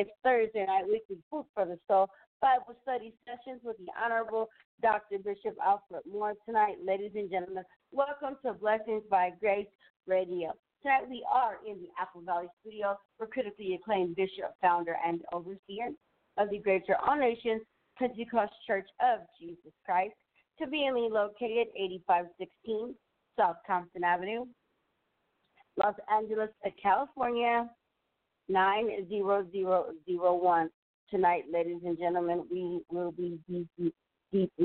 is Thursday night weekly food for the soul Bible study sessions with the Honorable Dr. Bishop Alfred Moore. Tonight, ladies and gentlemen, welcome to Blessings by Grace Radio. Tonight we are in the Apple Valley studio for critically acclaimed bishop, founder, and overseer of the Greater All Nations Pentecost Church of Jesus Christ, conveniently located 8516 South Compton Avenue, Los Angeles, California, 90001. Tonight, ladies and gentlemen, we will be deeply,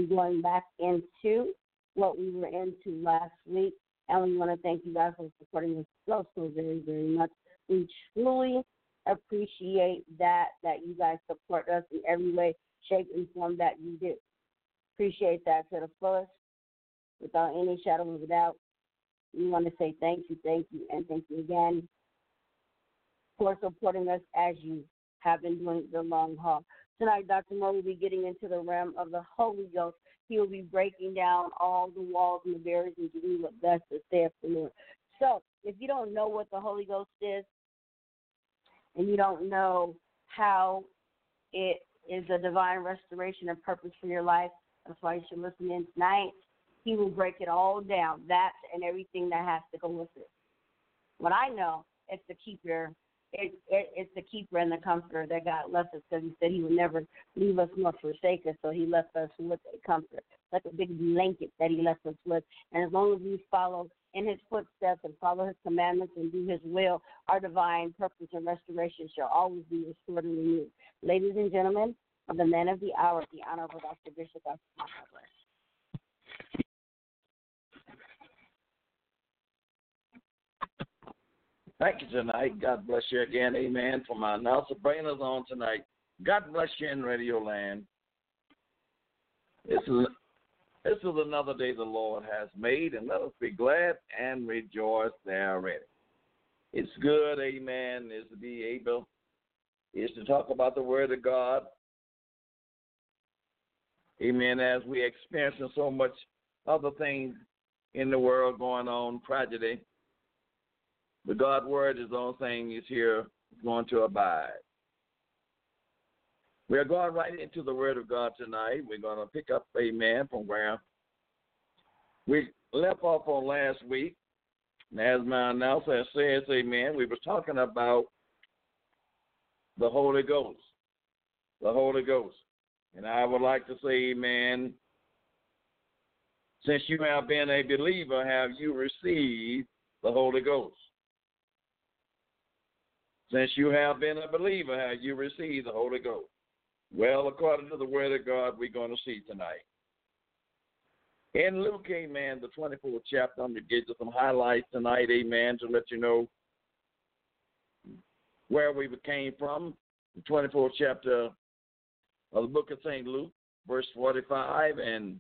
going back into what we were into last week. And we want to thank you guys for supporting us so, so very, very much. We truly appreciate that, that you guys support us in every way, shape, and form that you do. Appreciate that to the fullest without any shadow of a doubt. We want to say thank you, thank you, and thank you again for supporting us as you have been doing the long haul. Tonight, Dr. Moore will be getting into the realm of the Holy Ghost. He will be breaking down all the walls and the barriers and giving what thus saith the Lord. So, if you don't know what the Holy Ghost is, and you don't know how it is a divine restoration and purpose for your life, that's why you should listen in tonight. He will break it all down, that and everything that has to go with it. What I know, it's the keeper. It, it, it's the keeper and the comforter that God left us because He said He would never leave us nor forsake us. So He left us with a comfort, like a big blanket that He left us with. And as long as we follow in His footsteps and follow His commandments and do His will, our divine purpose and restoration shall always be restored and renewed. Ladies and gentlemen, of the men of the hour, the Honorable Dr. Bishop Dr. Thank you tonight. God bless you again. Amen. For my announcer bringing us on tonight. God bless you in Radio Land. This is this is another day the Lord has made, and let us be glad and rejoice therein. It's good, amen, is to be able is to talk about the word of God. Amen. As we experiencing so much other things in the world going on, tragedy. The God word is the only thing is here going to abide. We are going right into the word of God tonight. We're going to pick up, amen, from where we left off on last week. And as my announcer says, amen, we were talking about the Holy Ghost. The Holy Ghost. And I would like to say, amen, since you have been a believer, have you received the Holy Ghost? Since you have been a believer, have you received the Holy Ghost? Well, according to the Word of God, we're going to see tonight. In Luke, amen, the 24th chapter, I'm going to give you some highlights tonight, amen, to let you know where we came from. The 24th chapter of the book of St. Luke, verse 45 and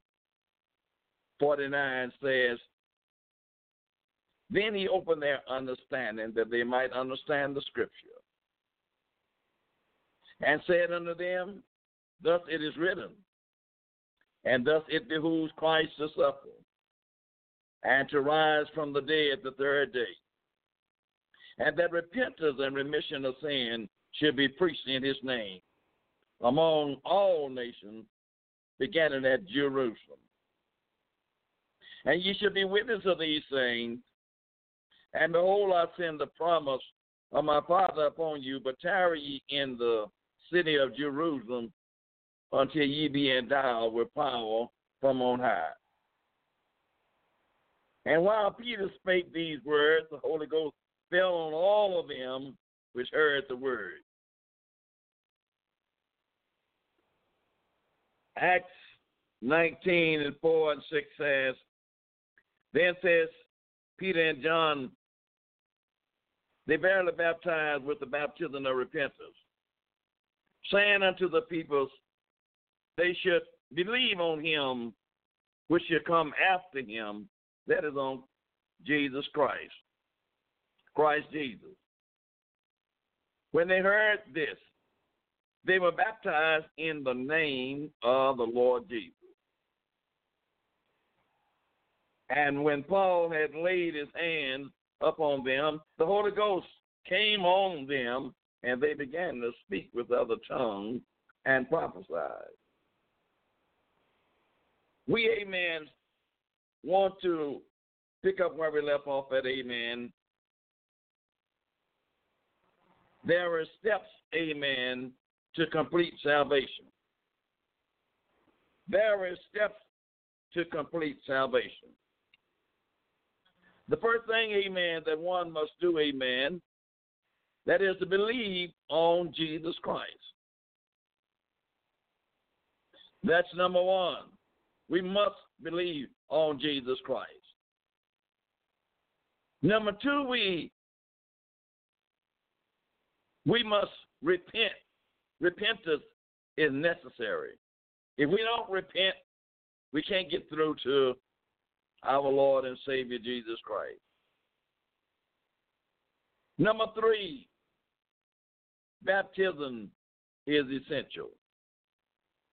49 says, then he opened their understanding that they might understand the scripture. And said unto them, Thus it is written, and thus it behooves Christ to suffer, and to rise from the dead the third day, and that repentance and remission of sin should be preached in his name among all nations, beginning at Jerusalem. And ye shall be witnesses of these things. And behold, I send the promise of my Father upon you, but tarry ye in the city of Jerusalem until ye be endowed with power from on high. And while Peter spake these words, the Holy Ghost fell on all of them which heard the word. Acts 19 and 4 and 6 says, Then says Peter and John they verily baptized with the baptism of repentance, saying unto the people, they should believe on him which shall come after him, that is on Jesus Christ. Christ Jesus. When they heard this, they were baptized in the name of the Lord Jesus. And when Paul had laid his hands upon them, the Holy Ghost came on them, and they began to speak with other tongues and prophesied. We, amen, want to pick up where we left off at amen. There are steps, amen, to complete salvation. There are steps to complete salvation. The first thing, amen, that one must do, amen, that is to believe on Jesus Christ. That's number one. We must believe on Jesus Christ. Number two, we we must repent. Repentance is necessary. If we don't repent, we can't get through to our Lord and Savior Jesus Christ. Number three, baptism is essential.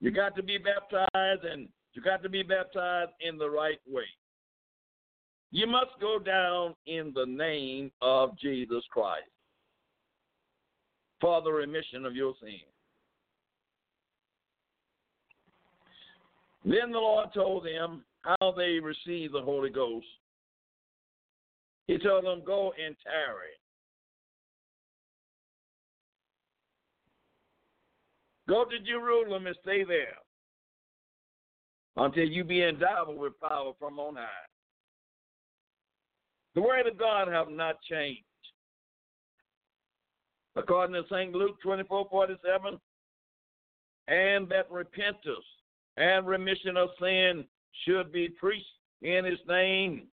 You got to be baptized, and you got to be baptized in the right way. You must go down in the name of Jesus Christ for the remission of your sins. Then the Lord told them how they receive the Holy Ghost. He told them, Go and tarry. Go to Jerusalem and stay there until you be endowed with power from on high. The word of God have not changed. According to St. Luke 24 47, and that repentance and remission of sin should be preached in his name.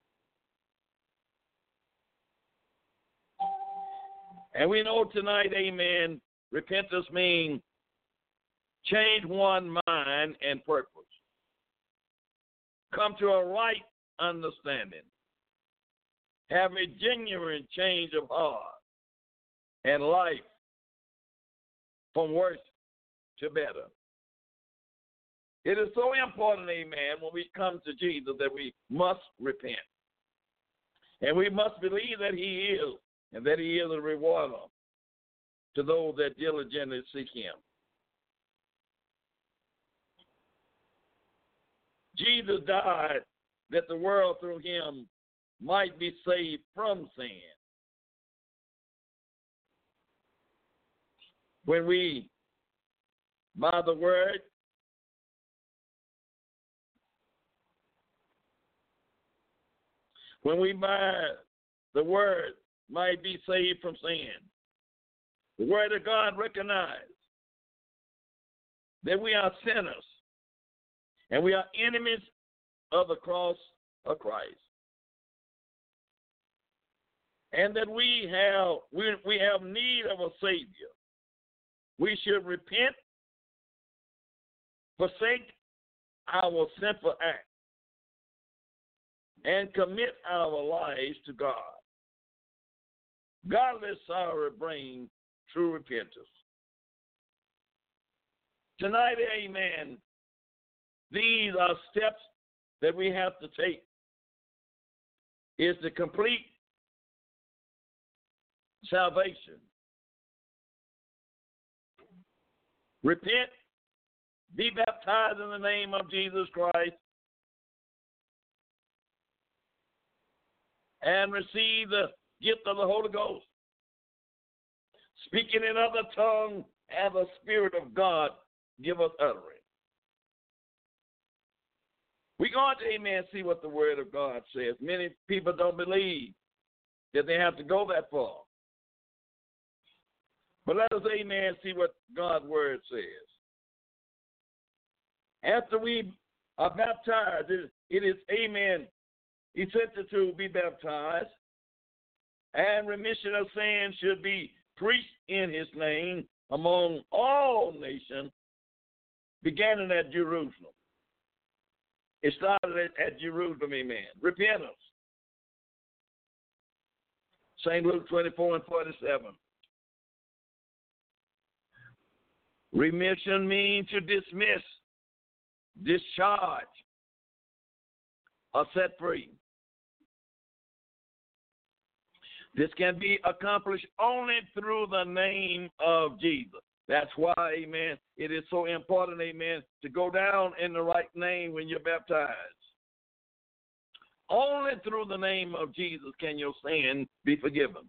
And we know tonight, amen, repentance means change one mind and purpose. Come to a right understanding. Have a genuine change of heart and life from worse to better. It is so important, amen, when we come to Jesus that we must repent. And we must believe that He is, and that He is a rewarder to those that diligently seek Him. Jesus died that the world through Him might be saved from sin. When we, by the word, when we by the word might be saved from sin. The word of God recognizes that we are sinners and we are enemies of the cross of Christ. And that we have we, we have need of a Savior. We should repent, forsake our sinful acts, and commit our lives to God. Godly sorrow brings true repentance. Tonight, amen, these are steps that we have to take is to complete salvation. Repent, be baptized in the name of Jesus Christ, and receive the gift of the Holy Ghost. Speaking in other tongues, have the Spirit of God give us utterance. We're going to, amen, see what the Word of God says. Many people don't believe that they have to go that far. But let us, amen, see what God's Word says. After we are baptized, it is, amen, essential to be baptized, and remission of sins should be preached in his name among all nations, beginning at Jerusalem. It started at, at Jerusalem, amen. Repentance. St. Luke 24 and 47. Remission means to dismiss, discharge, or set free. This can be accomplished only through the name of Jesus. That's why, amen, it is so important, amen, to go down in the right name when you're baptized. Only through the name of Jesus can your sin be forgiven.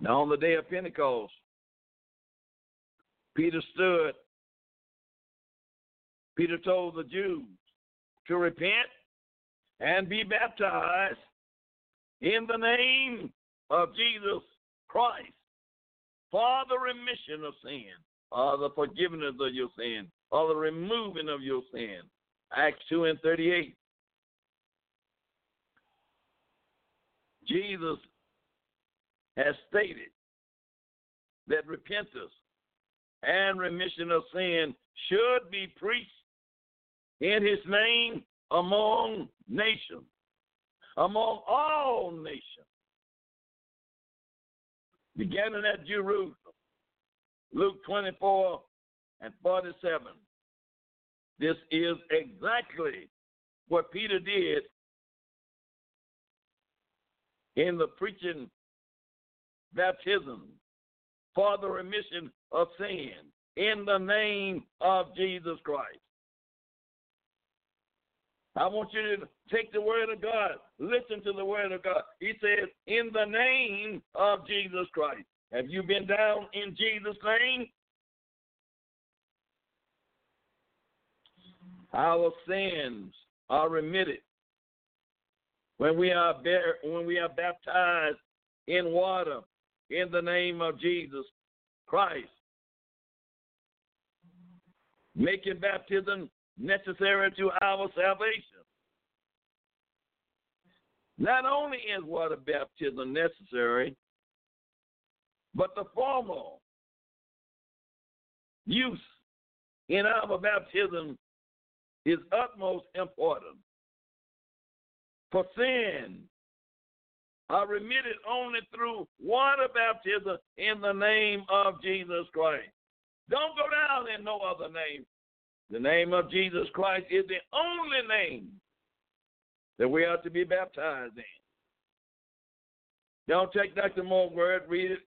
Now, on the day of Pentecost, Peter stood. Peter told the Jews to repent and be baptized in the name of Jesus Christ for the remission of sin, or the forgiveness of your sin, or the removing of your sin. Acts 2 and 38. Jesus has stated that repentance and remission of sin should be preached in his name among nations, among all nations, beginning at Jerusalem. Luke 24 and 47. This is exactly what Peter did in the preaching baptism for the remission of sin in the name of Jesus Christ. I want you to take the word of God, listen to the word of God. He says, in the name of Jesus Christ. Have you been down in Jesus' name? Our sins are remitted when we are when we are baptized in water in the name of Jesus Christ. Making baptism necessary to our salvation. Not only is water baptism necessary, but the formal use in our baptism is utmost important. For sin are remitted only through water baptism in the name of Jesus Christ. Don't go down in no other name. The name of Jesus Christ is the only name that we are to be baptized in. Don't take Dr. Moore's word, read it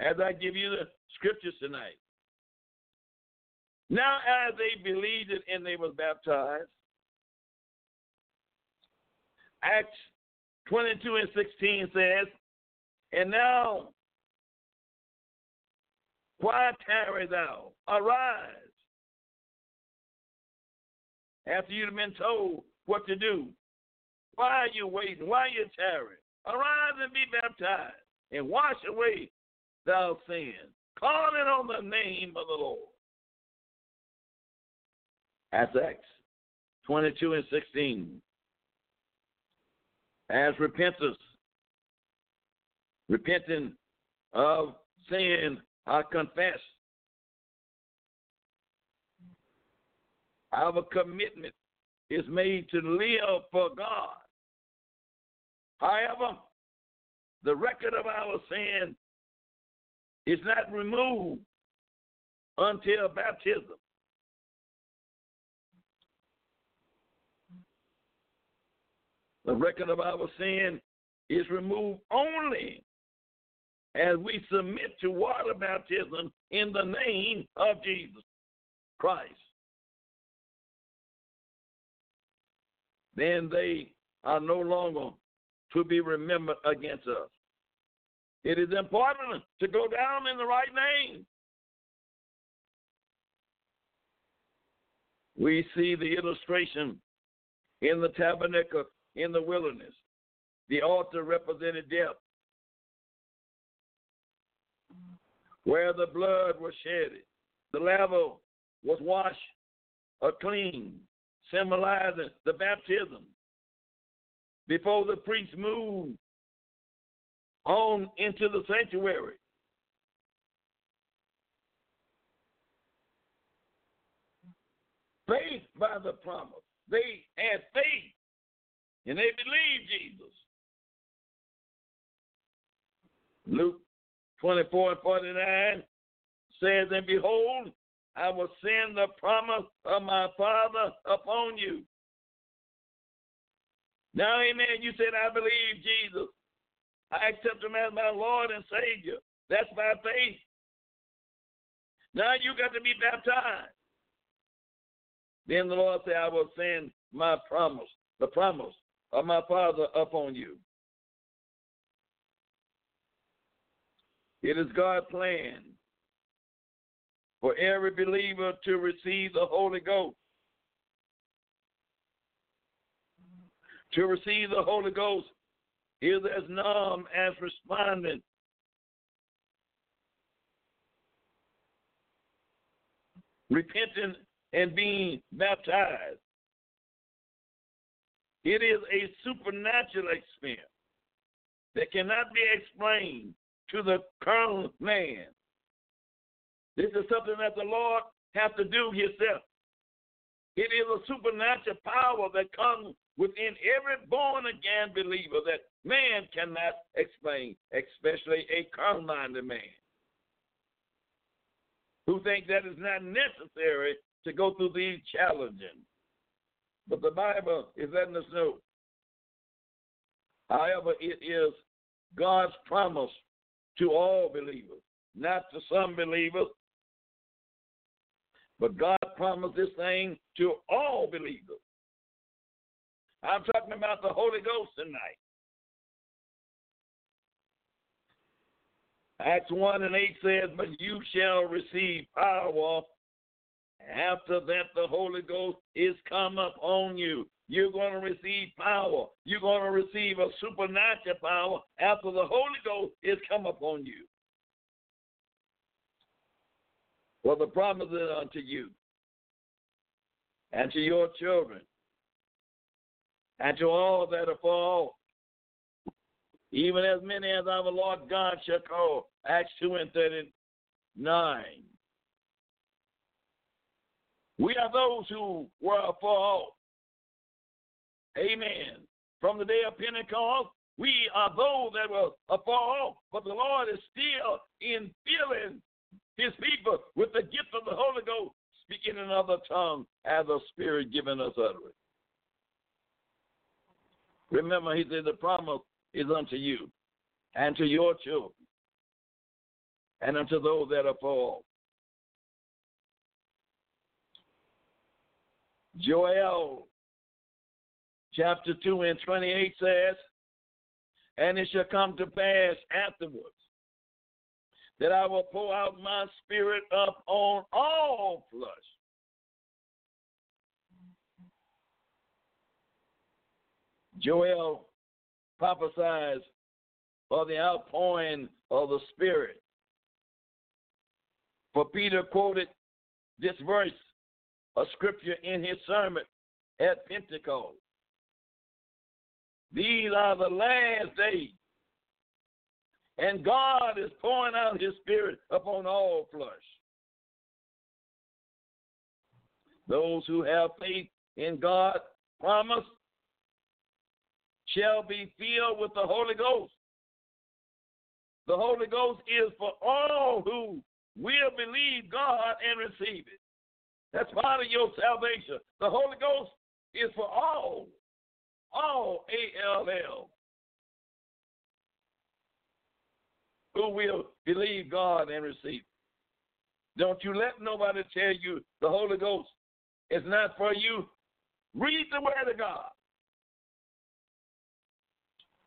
as I give you the scriptures tonight. Now, as they believed it and they were baptized, Acts 22 and 16 says, And now, why tarry thou? Arise. After you've been told what to do, why are you waiting? Why are you tarrying? Arise and be baptized and wash away thou sin, calling on the name of the Lord. Acts 22 and 16 as repentance, repenting of sin, I confess. Our commitment is made to live for God. However, the record of our sin is not removed until baptism. The record of our sin is removed only as we submit to water baptism in the name of Jesus Christ. Then they are no longer to be remembered against us. It is important to go down in the right name. We see the illustration in the tabernacle in the wilderness. The altar represented death, where the blood was shed. The laver was washed or clean, symbolizing the baptism. Before the priest moved on into the sanctuary, Faith by the promise. They had faith and they believed Jesus. Luke 24 and 49 says, And behold, I will send the promise of my Father upon you. Now, amen. You said, I believe Jesus. I accept him as my Lord and Savior. That's by faith. Now you got to be baptized. Then the Lord said, I will send my promise, the promise of my Father upon you. It is God's plan for every believer to receive the Holy Ghost. To receive the Holy Ghost is as numb as responding. Repenting and being baptized. It is a supernatural experience that cannot be explained to the carnal man. This is something that the Lord has to do himself. It is a supernatural power that comes within every born again believer that man cannot explain, especially a carnal minded man who think that is not necessary to go through these challenges. But the Bible is letting us know. However, it is God's promise to all believers, not to some believers. But God promised this thing to all believers. I'm talking about the Holy Ghost tonight. Acts 1 and 8 says, But you shall receive power after that, the Holy Ghost is come up on you. You're going to receive power. You're going to receive a supernatural power after the Holy Ghost is come upon you. Well, the promise is unto you and to your children and to all that are far even as many as our Lord God shall call. Acts 2 and 39. We are those who were afar off. Amen. From the day of Pentecost, we are those that were afar off, but the Lord is still infilling his people with the gift of the Holy Ghost, speaking in other tongues as the Spirit giving us utterance. Remember, he said, the promise is unto you and to your children and unto those that are far. Joel chapter 2 and 28 says, And it shall come to pass afterwards that I will pour out my spirit up on all flesh. Joel prophesies of the outpouring of the Spirit. For Peter quoted this verse a scripture in his sermon at Pentecost. These are the last days, and God is pouring out his spirit upon all flesh. Those who have faith in God's promise shall be filled with the Holy Ghost. The Holy Ghost is for all who will believe God and receive it. That's part of your salvation. The Holy Ghost is for all. All A L L. Who will believe God and receive. Don't you let nobody tell you the Holy Ghost is not for you. Read the Word of God.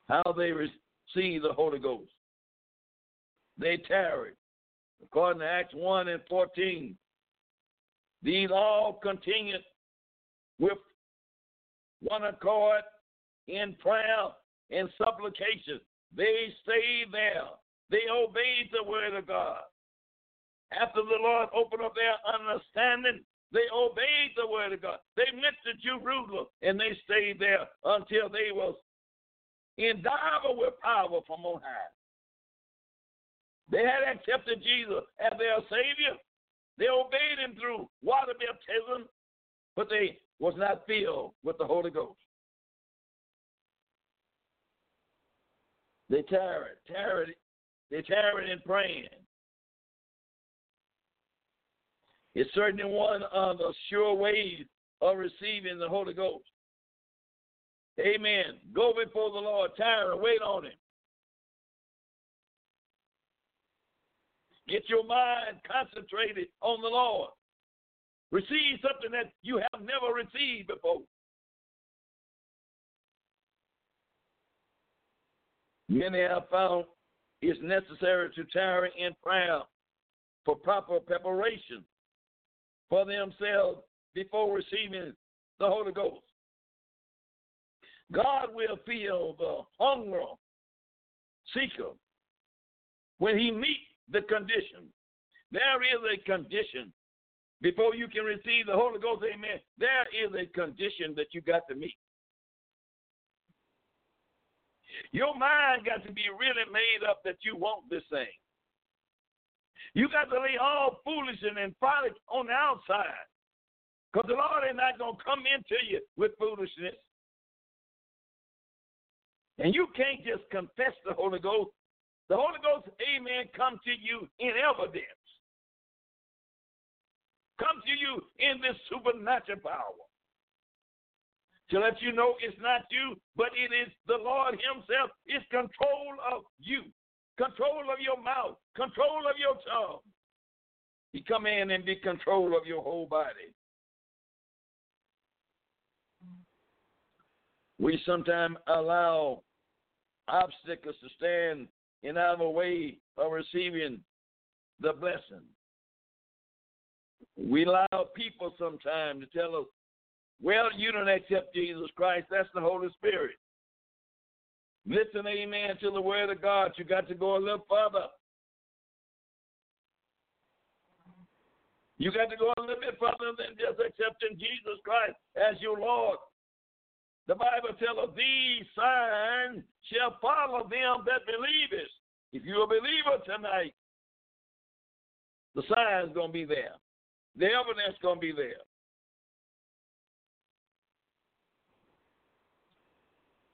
How they receive the Holy Ghost. They tarry. According to Acts 1 and 14, these all continued with one accord in prayer and supplication. They stayed there. They obeyed the word of God. After the Lord opened up their understanding, they obeyed the word of God. They went to Jerusalem and they stayed there until they was endowed with power from on high. They had accepted Jesus as their Savior. They obeyed him through water baptism but they was not filled with the Holy Ghost. They tarried, tarried, they tarried in praying. It's certainly one of the sure ways of receiving the Holy Ghost. Amen. Go before the Lord, tarry, wait on Him. Get your mind concentrated on the Lord. Receive something that you have never received before. Many have found it's necessary to tarry in prayer for proper preparation for themselves before receiving the Holy Ghost. God will fill the hunger seeker when he meets the condition. There is a condition before you can receive the Holy Ghost. Amen. There is a condition that you got to meet. Your mind got to be really made up that you want this thing. You got to lay all foolishness and folly on the outside. Because the Lord is not going to come into you with foolishness. And you can't just confess the Holy Ghost the Holy Ghost, amen, come to you in evidence. Come to you in this supernatural power. To let you know it's not you, but it is the Lord Himself. It's control of you, control of your mouth, control of your tongue. He come in and be control of your whole body. We sometimes allow obstacles to stand in our way of receiving the blessing. We allow people sometimes to tell us, well, you don't accept Jesus Christ. That's the Holy Spirit. Listen, amen, to the word of God. You got to go a little further. You got to go a little bit further than just accepting Jesus Christ as your Lord. The Bible tells us these signs shall follow them that believe it. If you're a believer tonight, the sign's going to be there. The evidence going to be there.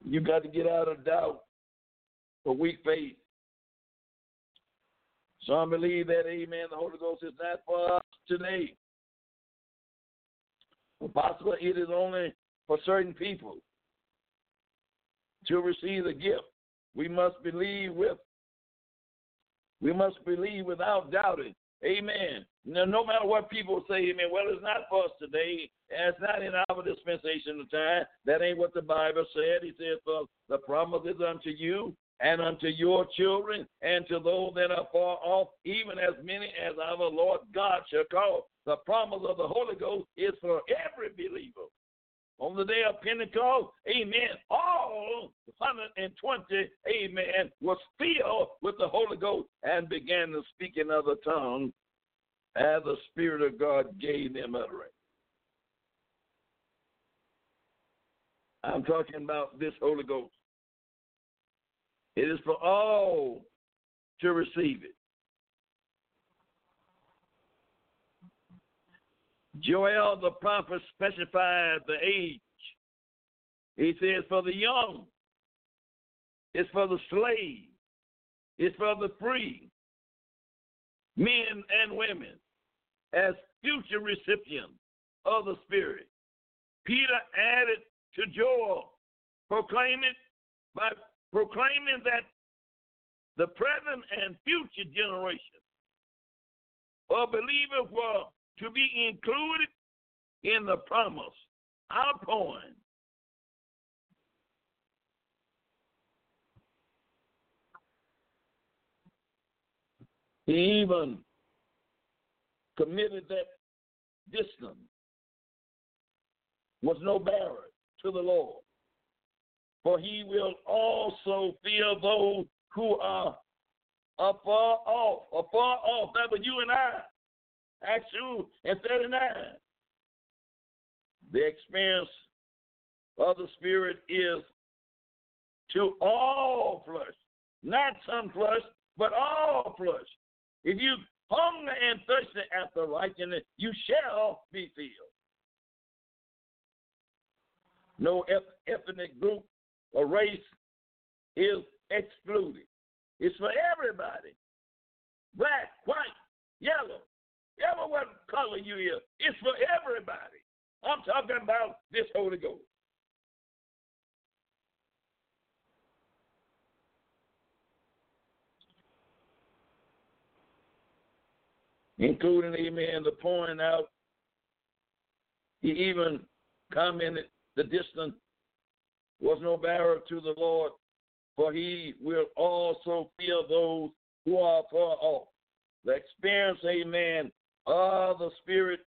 You got to get out of doubt for weak faith. Some believe that, amen, the Holy Ghost is not for us today. Possibly it is only for certain people to receive the gift. We must believe with we must believe without doubting. Amen. Now, no matter what people say, amen, well, it's not for us today. It's not in our dispensation of time. That ain't what the Bible said. He said, for the promise is unto you and unto your children and to those that are far off, even as many as our Lord God shall call. The promise of the Holy Ghost is for every believer. On the day of Pentecost, amen, all 120, amen, was filled with the Holy Ghost and began to speak in other tongues as the Spirit of God gave them utterance. I'm talking about this Holy Ghost. It is for all to receive it. Joel the prophet specified the age. He says, for the young, it's for the slave, it's for the free, men and women, as future recipients of the Spirit. Peter added to Joel, proclaiming by proclaiming that the present and future generations of believers were to be included in the promise outpouring. He even committed that distance was no barrier to the Lord. For he will also fill those who are afar off, afar off. That was you and I. Acts 2 and 39. The experience of the Spirit is to all flesh, not some flesh, but all flesh. If you hunger and thirst after righteousness, you shall be filled. No ethnic group or race is excluded. It's for everybody. Black, white, yellow, ever what color you is. It's for everybody. I'm talking about this Holy Ghost. Including, amen, the pouring out. He even commented the distance was no barrier to the Lord, for he will also fill those who are far off. The experience, amen, of the Spirit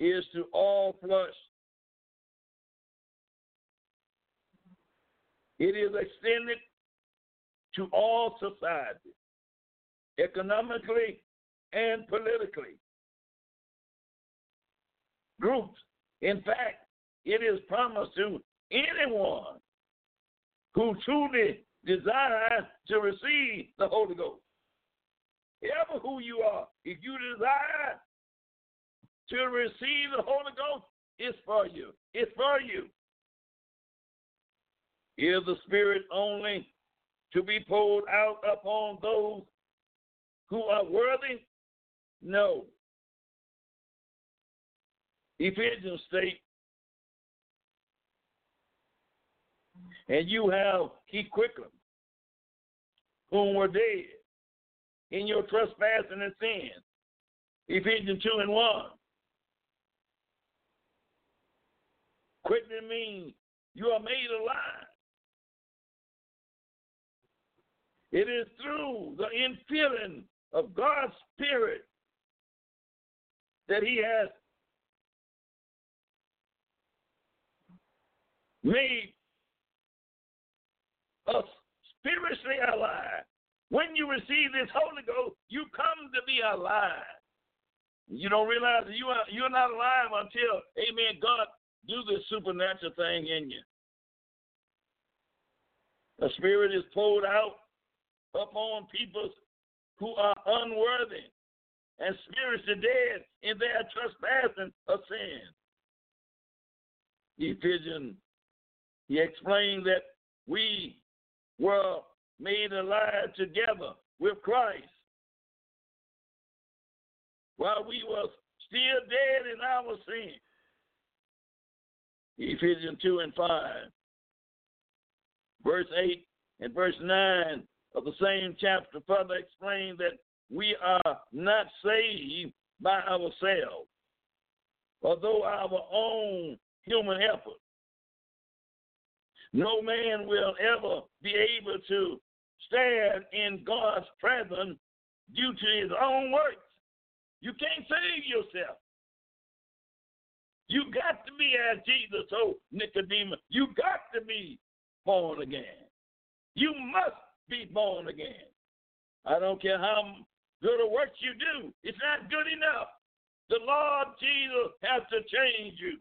is to all flesh. It is extended to all society, economically and politically. Groups. In fact, it is promised to anyone who truly desires to receive the Holy Ghost. Ever who you are, if you desire to receive the Holy Ghost, it's for you. It's for you. Is the Spirit only to be poured out upon those who are worthy? No. Ephesians state, and you have keep quickly, whom were dead in your trespassing and sin. Ephesians 2 and 1. Quickening means you are made alive. It is through the infilling of God's Spirit that He has made us spiritually alive. When you receive this Holy Ghost, you come to be alive. You don't realize that you are you're not alive until, Amen, God do this supernatural thing in you. The Spirit is poured out upon people who are unworthy and spiritually dead in their trespassing of sin. Ephesians, he explained that we were made alive together with Christ while we were still dead in our sin. Ephesians 2 and 5. Verse 8 and verse 9 of the same chapter further explain that we are not saved by ourselves, although our own human effort. No man will ever be able to stand in God's presence due to his own works. You can't save yourself. You got to be as Jesus told Nicodemus. You got to be born again. You must be born again. I don't care how good a work you do. It's not good enough. The Lord Jesus has to change you.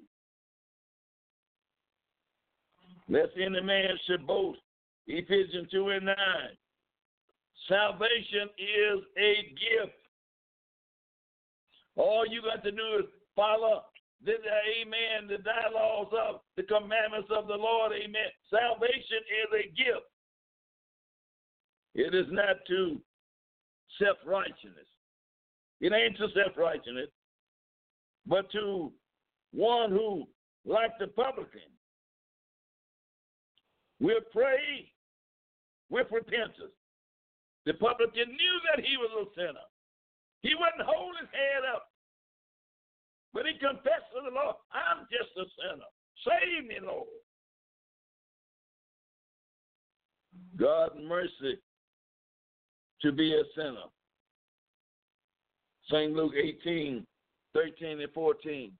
Lest any man should boast. Ephesians 2 and 9. Salvation is a gift. All you got to do is follow the, amen, the dialogues of the commandments of the Lord, amen. Salvation is a gift. It is not to self righteousness. It ain't to self righteousness, but to one who, like the publican, will pray with repentance. The publican knew that he was a sinner. He wouldn't hold his head up, but he confessed to the Lord, I'm just a sinner. Save me, Lord. God mercy to be a sinner. St. Luke 18, 13 and 14.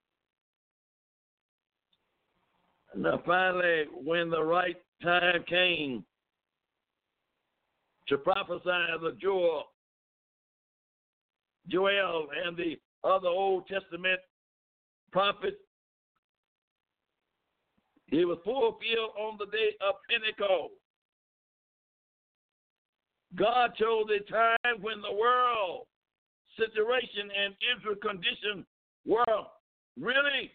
Now, finally, when the right time came to prophesy the Joel, Joel and the other Old Testament prophets, it was fulfilled on the day of Pentecost. God chose a time when the world situation and Israel condition were really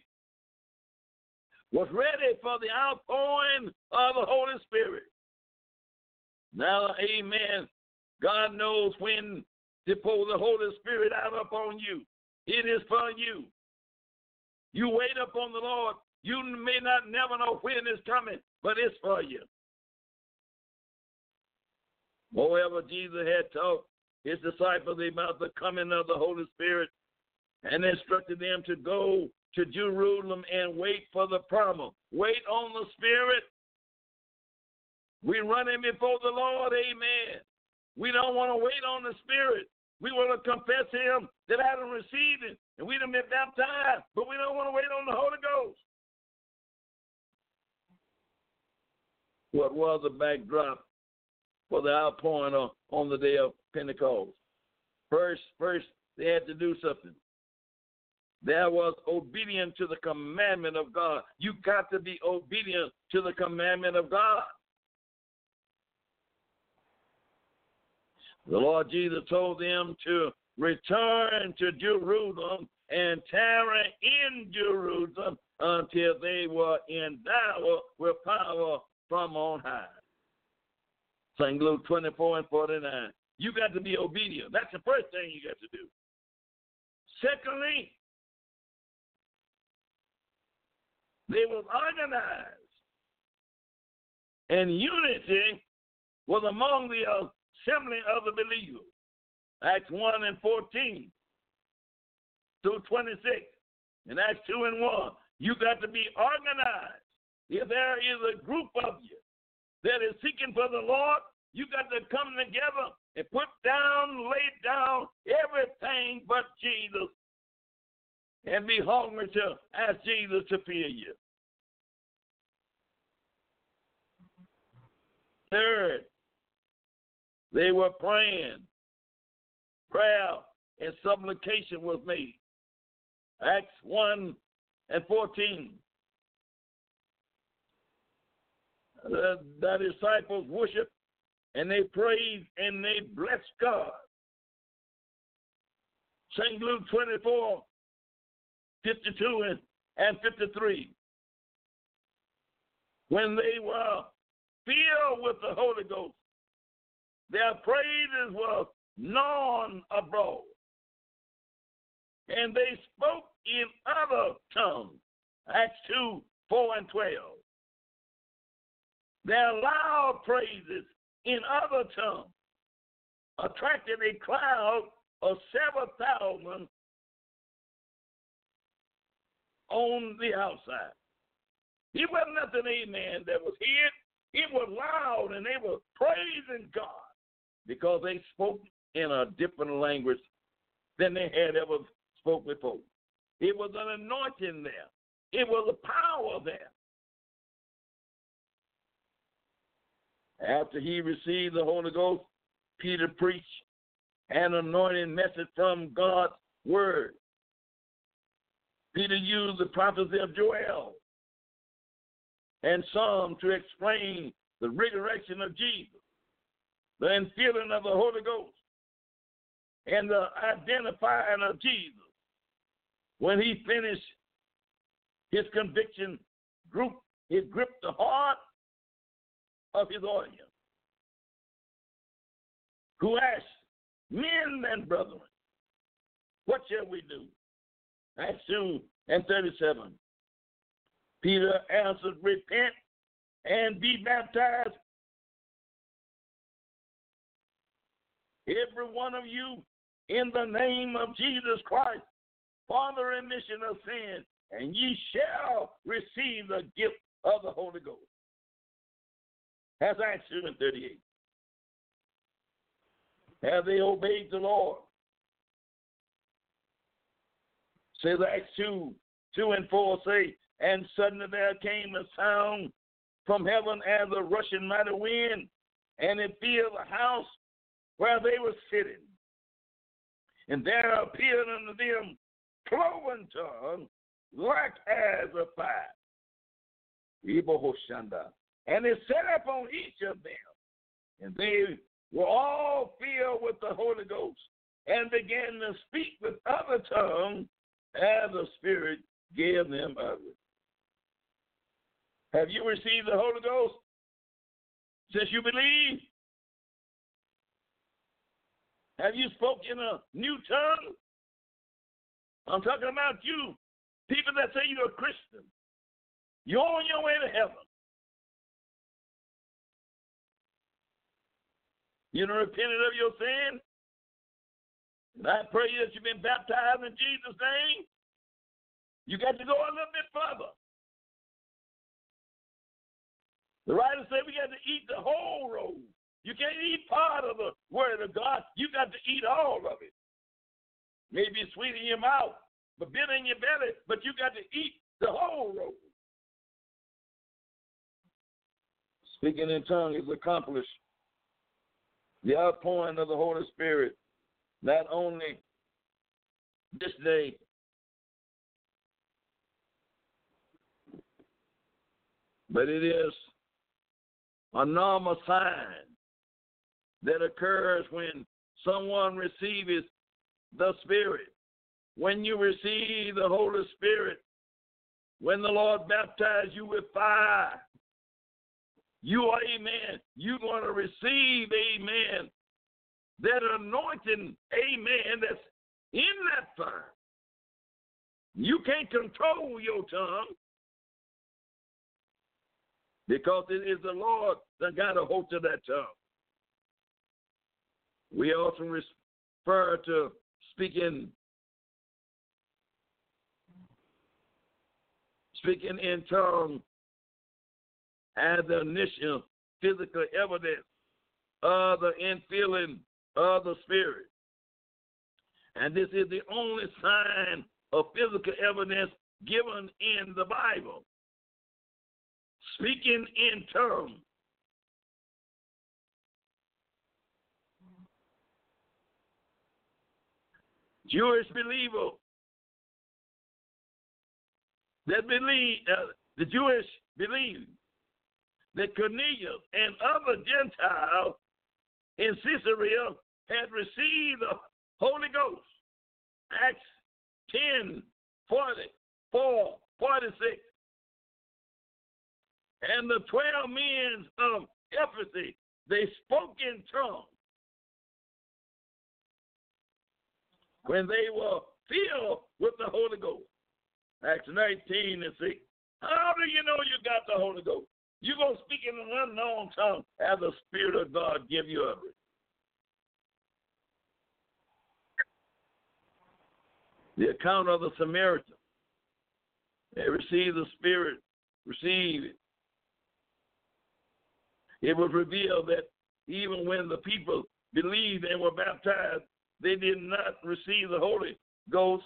was ready for the outpouring of the Holy Spirit. Now, amen. God knows when to pour the Holy Spirit out upon you. It is for you. You wait upon the Lord. You may not never know when it's coming, but it's for you. Moreover, Jesus had taught his disciples about the coming of the Holy Spirit and instructed them to go to Jerusalem and wait for the promise. Wait on the Spirit. We run him before the Lord, amen. We don't want to wait on the Spirit. We want to confess him that I don't receive it, and we don't been baptized, but we don't want to wait on the Holy Ghost. What was the backdrop for the outpouring on the day of Pentecost. First, first they had to do something. There was obedience to the commandment of God. You got to be obedient to the commandment of God. The Lord Jesus told them to return to Jerusalem and tarry in Jerusalem until they were endowed with power from on high. St. Luke 24 and 49. You got to be obedient. That's the first thing you got to do. Secondly, they were organized. And unity was among the assembly of the believers. Acts 1 and 14 through 26. In Acts 2 and 1, you got to be organized. If there is a group of you that is seeking for the Lord, you got to come together and put down, lay down everything but Jesus and be hungry to ask Jesus to fill you. Third, they were praying. Prayer and supplication was made. Acts 1 and 14. the, the disciples worshiped and they praised and they blessed God. St. Luke 24, 52 and, and 53. When they were filled with the Holy Ghost, their praises were known abroad. And they spoke in other tongues. Acts 2, 4 and 12. Their loud praises in other tongues attracted a crowd of several thousand on the outside. It wasn't nothing, amen, that was here. It was loud and they were praising God because they spoke in a different language than they had ever spoke before. It was an anointing there. It was a power there. After he received the Holy Ghost, Peter preached an anointing message from God's word. Peter used the prophecy of Joel and Psalm to explain the resurrection of Jesus, the infilling of the Holy Ghost, and the identifying of Jesus. When he finished his conviction group, it gripped the heart of his audience who asked, Men and brethren, what shall we do? Acts 2 and 37. Peter answered, Repent and be baptized, every one of you, in the name of Jesus Christ, for the remission of sin, and ye shall receive the gift of the Holy Ghost. That's Acts 2 and 38. Have they obeyed the Lord? Says Acts 2, 2 and 4 say, And suddenly there came a sound from heaven as a rushing mighty wind, and it filled the house where they were sitting. And there appeared unto them cloven tongues like as a fire and it set up on each of them. And they were all filled with the Holy Ghost and began to speak with other tongues as the Spirit gave them utterance. Have you received the Holy Ghost since you believe? Have you spoken a new tongue? I'm talking about you, people that say you're a Christian. You're on your way to heaven. You done repented of your sin? And I pray that you've been baptized in Jesus' name. You got to go a little bit further. The writer said we got to eat the whole road. You can't eat part of the word of God. You got to eat all of it. Maybe it's sweet in your mouth, but bitter in your belly, but you got to eat the whole road. Speaking in tongues is accomplished the outpouring of the Holy Spirit, not only this day, but it is a normal sign that occurs when someone receives the Spirit. When you receive the Holy Spirit, when the Lord baptizes you with fire, you are, amen, you're going to receive, amen, that anointing, amen, that's in that fire. You can't control your tongue because it is the Lord that got a hold of that tongue. We often refer to speaking speaking in tongues as the initial physical evidence of the infilling of the Spirit. And this is the only sign of physical evidence given in the Bible. Speaking in tongues. Jewish believer that believe, uh, the Jewish believe that Cornelius and other Gentiles in Caesarea had received the Holy Ghost. Acts 10 44, 46. And the 12 men of Ephesus, they spoke in tongues when they were filled with the Holy Ghost. Acts 19 and 6. How do you know you got the Holy Ghost? You're going to speak in an unknown tongue as the Spirit of God give you utterance. The account of the Samaritan. They received the Spirit, received it. It was revealed that even when the people believed and were baptized, they did not receive the Holy Ghost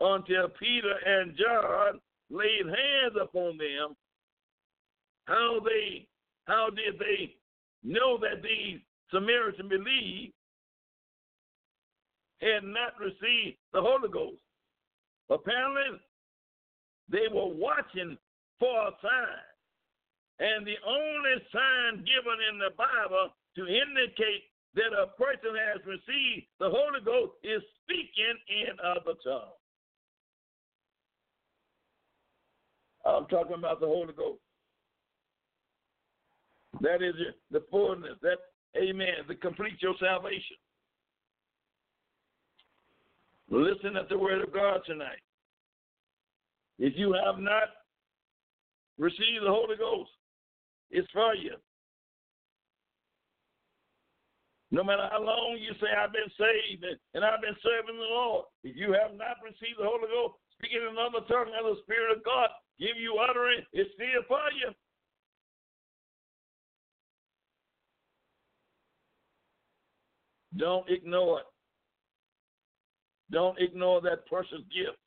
until Peter and John laid hands upon them how they how did they know that these Samaritan believed had not received the Holy Ghost? Apparently, they were watching for a sign. And the only sign given in the Bible to indicate that a person has received the Holy Ghost is speaking in other tongues. I'm talking about the Holy Ghost. That is the fullness. That, amen, to complete your salvation. Listen at the word of God tonight. If you have not received the Holy Ghost, it's for you. No matter how long you say, I've been saved and I've been serving the Lord, if you have not received the Holy Ghost, speaking in another tongue of the Spirit of God, give you utterance, it's still for you. Don't ignore it. Don't ignore that precious gift.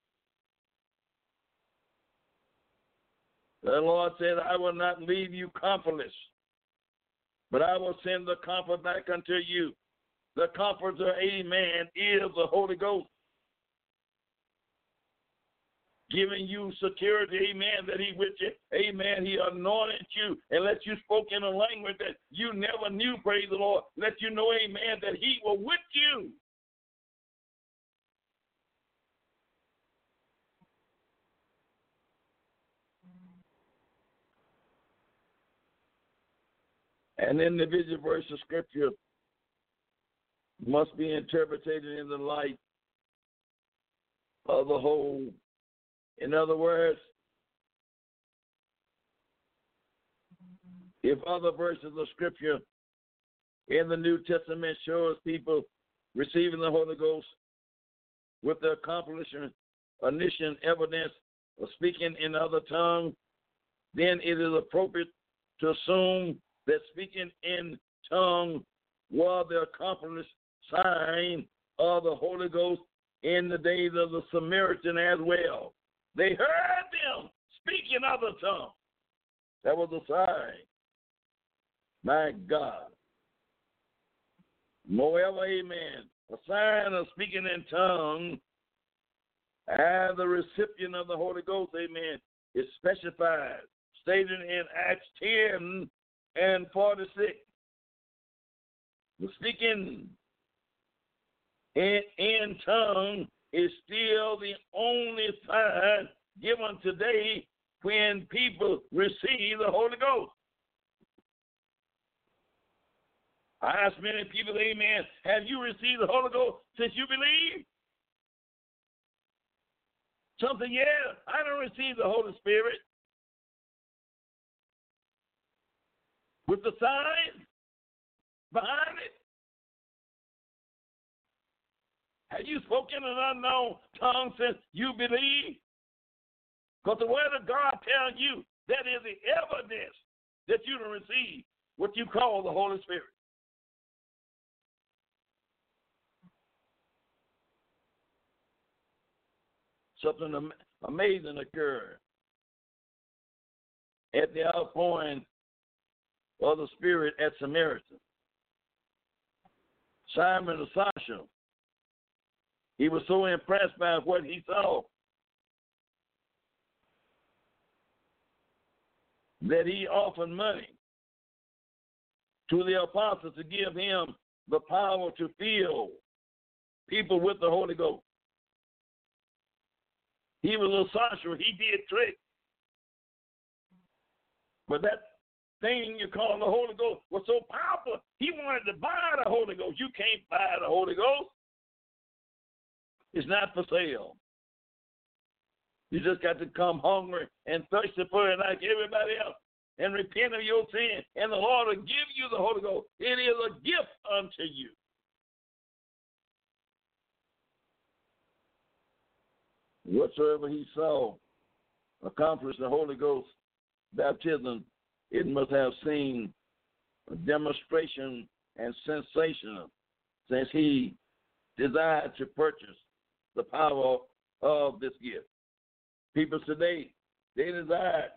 The Lord said, I will not leave you comfortless, but I will send the comfort back unto you. The comforter, amen, is the Holy Ghost giving you security, amen, that he with you, amen. He anointed you and let you spoke in a language that you never knew, praise the Lord. Let you know, amen, that he was with you. An individual verse of scripture must be interpreted in the light of the whole. In other words, if other verses of scripture in the New Testament shows people receiving the Holy Ghost with the accomplishment, initial evidence of speaking in other tongues, then it is appropriate to assume that speaking in tongues was the accomplished sign of the Holy Ghost in the days of the Samaritan as well. They heard them speaking other tongues. That was a sign. My God. Moreover, amen. A sign of speaking in tongues as the recipient of the Holy Ghost, amen, is specified, stated in Acts 10 and 46. The speaking in, in tongue is still the only sign given today when people receive the Holy Ghost. I ask many people, amen, have you received the Holy Ghost since you believe? Something, yeah, I don't receive the Holy Spirit. With the sign behind it. Have you spoken an unknown tongue since you believe? Because the word of God tells you that is the evidence that you don't receive what you call the Holy Spirit. Something amazing occurred at the outpouring of the Spirit at Samaritan. Simon the Sasha he was so impressed by what he saw that he offered money to the apostles to give him the power to fill people with the Holy Ghost. He was a sorcerer. He did tricks. But that thing you call the Holy Ghost was so powerful, he wanted to buy the Holy Ghost. You can't buy the Holy Ghost. It's not for sale. You just got to come hungry and thirsty for it like everybody else and repent of your sin, and the Lord will give you the Holy Ghost. It is a gift unto you. Whatsoever he saw accomplished the Holy Ghost baptism, it must have seen a demonstration and sensation since he desired to purchase the power of this gift. People today, they desire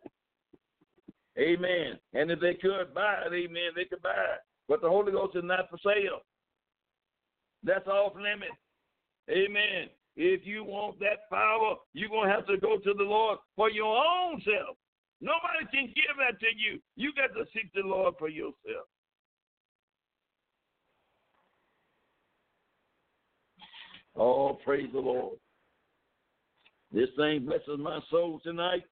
Amen. And if they could buy it, amen, they could buy it. But the Holy Ghost is not for sale. That's off limit. Amen. If you want that power, you're going to have to go to the Lord for your own self. Nobody can give that to you. You got to seek the Lord for yourself. Oh, praise the Lord. This thing blesses my soul tonight.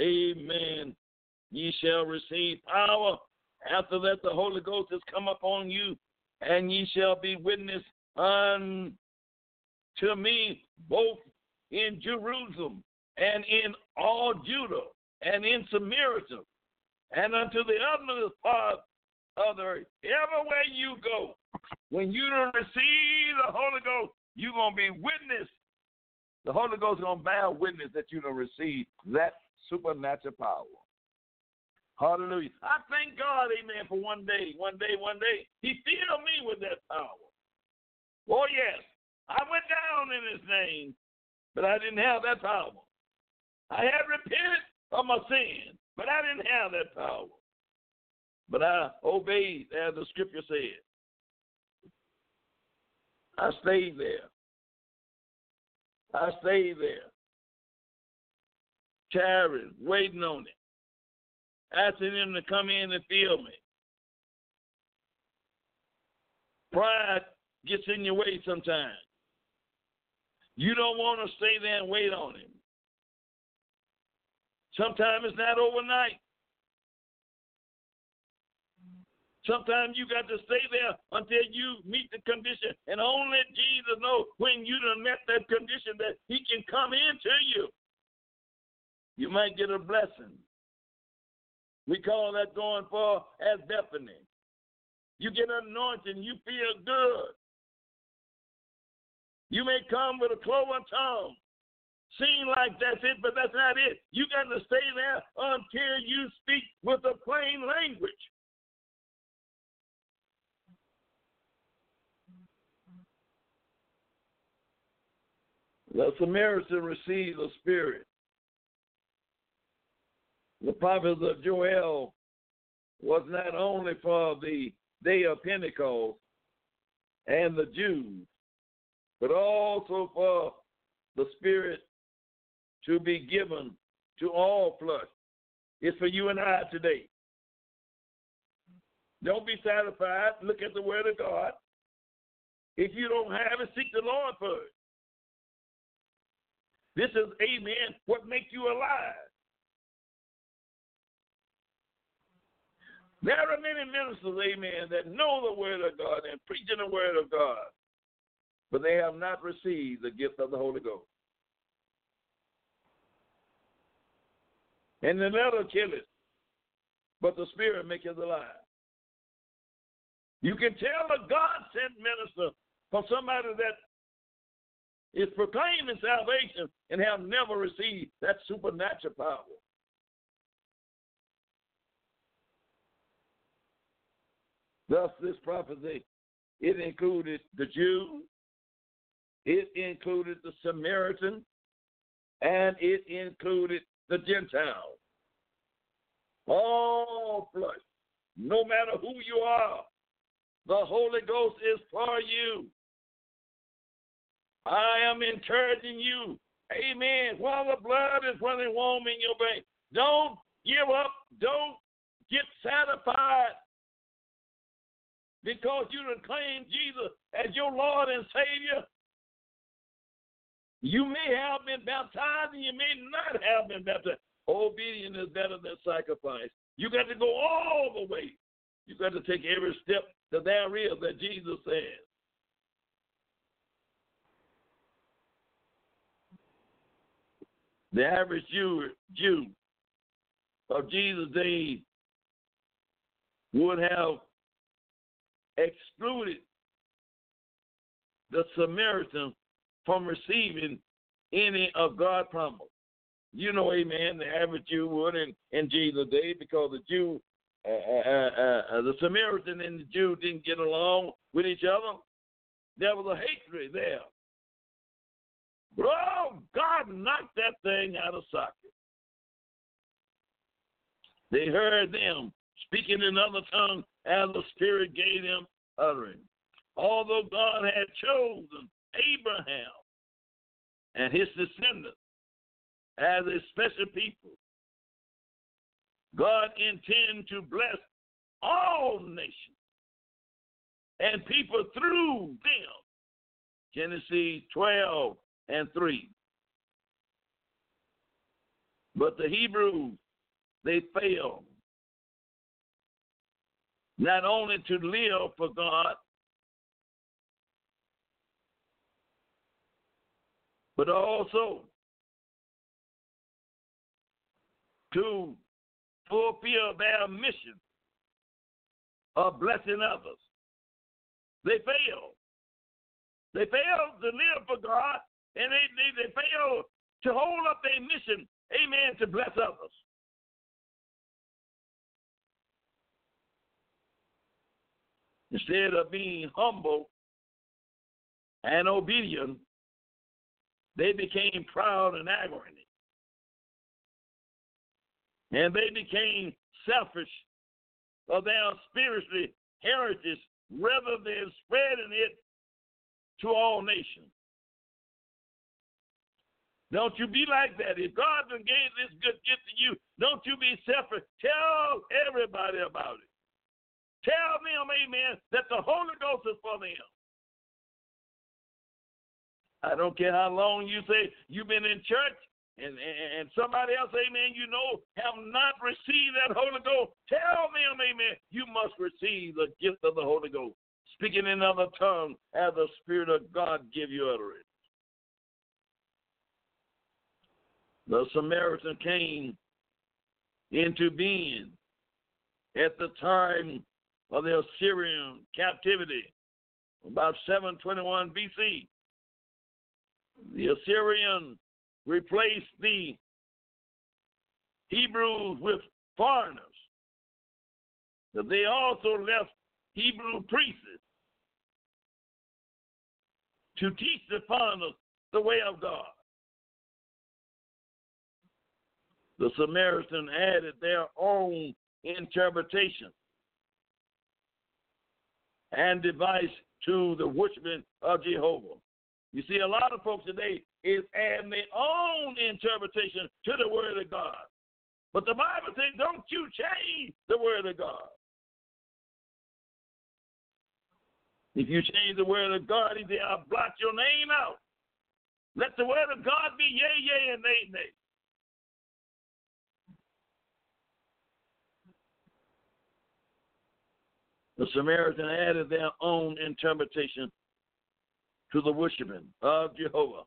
Amen. Ye shall receive power. After that, the Holy Ghost has come upon you, and ye shall be witness unto me both in Jerusalem and in all Judah and in Samaria and unto the utmost part of the earth. Everywhere you go, when you don't receive the Holy Ghost, you're going to be witness. The Holy Ghost is going to bear witness that you don't receive that supernatural power. Hallelujah. I thank God, amen, for one day, one day, one day. He filled me with that power. Oh, yes. I went down in his name, but I didn't have that power. I had repented of my sin, but I didn't have that power. But I obeyed as the scripture said. I stayed there. I stayed there. Charity, waiting on it. Asking him to come in and fill me. Pride gets in your way sometimes. You don't want to stay there and wait on him. Sometimes it's not overnight. Sometimes you got to stay there until you meet the condition. And only Jesus knows when you done met that condition that he can come into you. You might get a blessing. We call that going for as Bethany. You get anointing, you feel good. You may come with a cloven tongue. Seem like that's it, but that's not it. You got to stay there until you speak with a plain language. The Samaritan received the Spirit. The prophet of Joel was not only for the day of Pentecost and the Jews, but also for the Spirit to be given to all flesh. It's for you and I today. Don't be satisfied. Look at the Word of God. If you don't have it, seek the Lord for it. This is, amen, what makes you alive. There are many ministers, amen, that know the Word of God and preaching the Word of God, but they have not received the gift of the Holy Ghost. And the letter killeth, but the Spirit maketh alive. You can tell a God sent minister from somebody that is proclaiming salvation and have never received that supernatural power. Thus, this prophecy, it included the Jew, it included the Samaritan, and it included the Gentile. All flesh, no matter who you are, the Holy Ghost is for you. I am encouraging you. Amen. While the blood is running warm in your veins, don't give up. Don't get satisfied because you done claimed Jesus as your Lord and Savior. You may have been baptized and you may not have been baptized. Obedience is better than sacrifice. You got to go all the way. You got to take every step that there is that Jesus says. The average Jew, Jew of Jesus' days would have excluded the Samaritan from receiving any of God's promise. You know, amen, the average Jew would in, in Jesus' day because the Jew, uh, uh, uh, uh, the Samaritan and the Jew didn't get along with each other. There was a hatred there. Bro, God knocked that thing out of socket. They heard them speaking in other tongues as the Spirit gave them utterance. Although God had chosen Abraham and his descendants as a special people, God intended to bless all nations and people through them. Genesis 12 and 3. But the Hebrews, they failed not only to live for God, but also to fulfill their mission of blessing others. They fail. They fail to live for God and they, they, they fail to hold up their mission, amen, to bless others. Instead of being humble and obedient, they became proud and arrogant. And they became selfish of their spiritual heritage rather than spreading it to all nations. Don't you be like that. If God gave this good gift to you, don't you be selfish. Tell everybody about it. Tell them, amen, that the Holy Ghost is for them. I don't care how long you say you've been in church. and, and somebody else, amen, you know, have not received that Holy Ghost, tell them, amen, you must receive the gift of the Holy Ghost, speaking in other tongues as the Spirit of God give you utterance. The Samaritan came into being at the time of the Assyrian captivity, about 721 BC. The Assyrian replaced the Hebrews with foreigners. But they also left Hebrew priests to teach the foreigners the way of God. The Samaritan added their own interpretation and device to the worshiping of Jehovah. You see, a lot of folks today is adding their own interpretation to the Word of God. But the Bible says, don't you change the Word of God. If you change the Word of God, He said, I'll blot your name out. Let the Word of God be yea, yea, and nay, nay. The Samaritan added their own interpretation to the worshiping of Jehovah.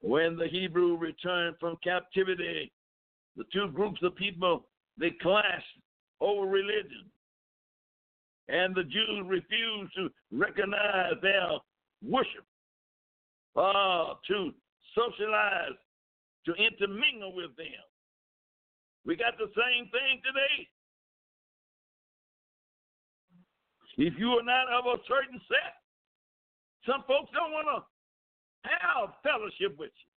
When the Hebrew returned from captivity, the two groups of people they clashed over religion. And the Jews refused to recognize their worship, uh, to socialize, to intermingle with them. We got the same thing today. If you are not of a certain set, some folks don't want to have fellowship with you.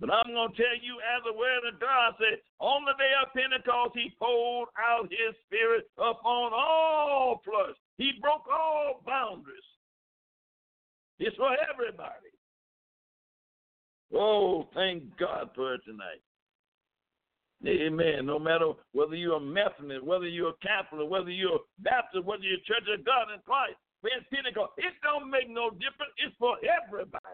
But I'm going to tell you, as the word of God said, on the day of Pentecost, he poured out his spirit upon all flesh. He broke all boundaries. It's for everybody. Oh, thank God for it tonight. Amen. No matter whether you're a Methodist, whether you're a Catholic, whether you're a Baptist, whether you're a Church of God in Christ, when Pentecost, it don't make no difference. It's for everybody.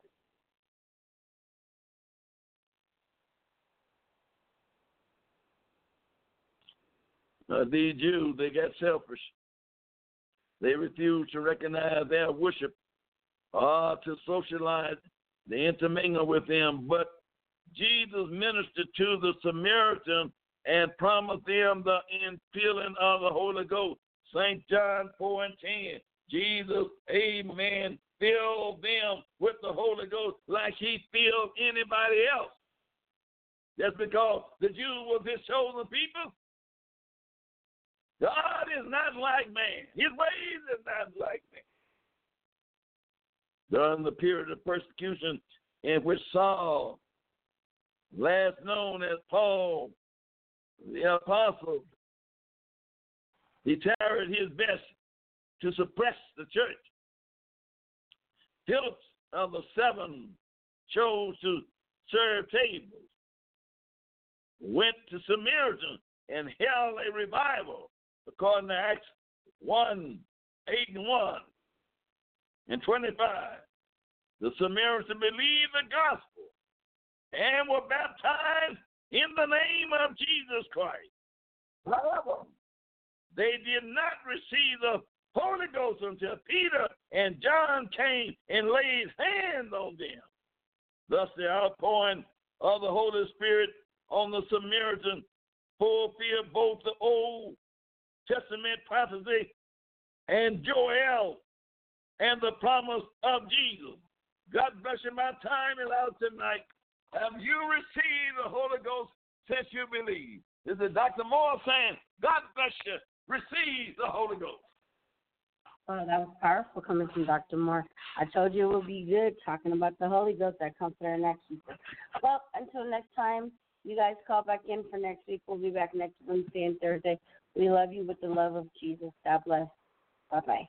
Uh, these Jews, they got selfish. They refuse to recognize their worship or uh, to socialize, they intermingle with them, but Jesus ministered to the Samaritan and promised them the infilling of the Holy Ghost. St. John 4 and 10. Jesus, amen, fill them with the Holy Ghost like he filled anybody else. Just because the Jews were his chosen people. God is not like man. His ways is not like man. During the period of persecution in which Saul last known as Paul the apostle. He tarried his best to suppress the church. Philip of the seven chose to serve tables, went to Samaria and held a revival, according to Acts 1 8 and 1 and 25. The Samaritans believed the gospel and were baptized in the name of Jesus Christ. However, they did not receive the Holy Ghost until Peter and John came and laid hands on them. Thus, the outpouring of the Holy Spirit on the Samaritan fulfilled both the Old Testament prophecy and Joel and the promise of Jesus. God bless you. My time is out tonight. Have you received the Holy Ghost since you believe? This is Dr. Moore saying, God bless you. Receive the Holy Ghost. Oh, that was powerful coming from Dr. Moore. I told you it would be good talking about the Holy Ghost that comes to our next week. Well, until next time, you guys call back in for next week. We'll be back next Wednesday and Thursday. We love you with the love of Jesus. God bless. Bye bye.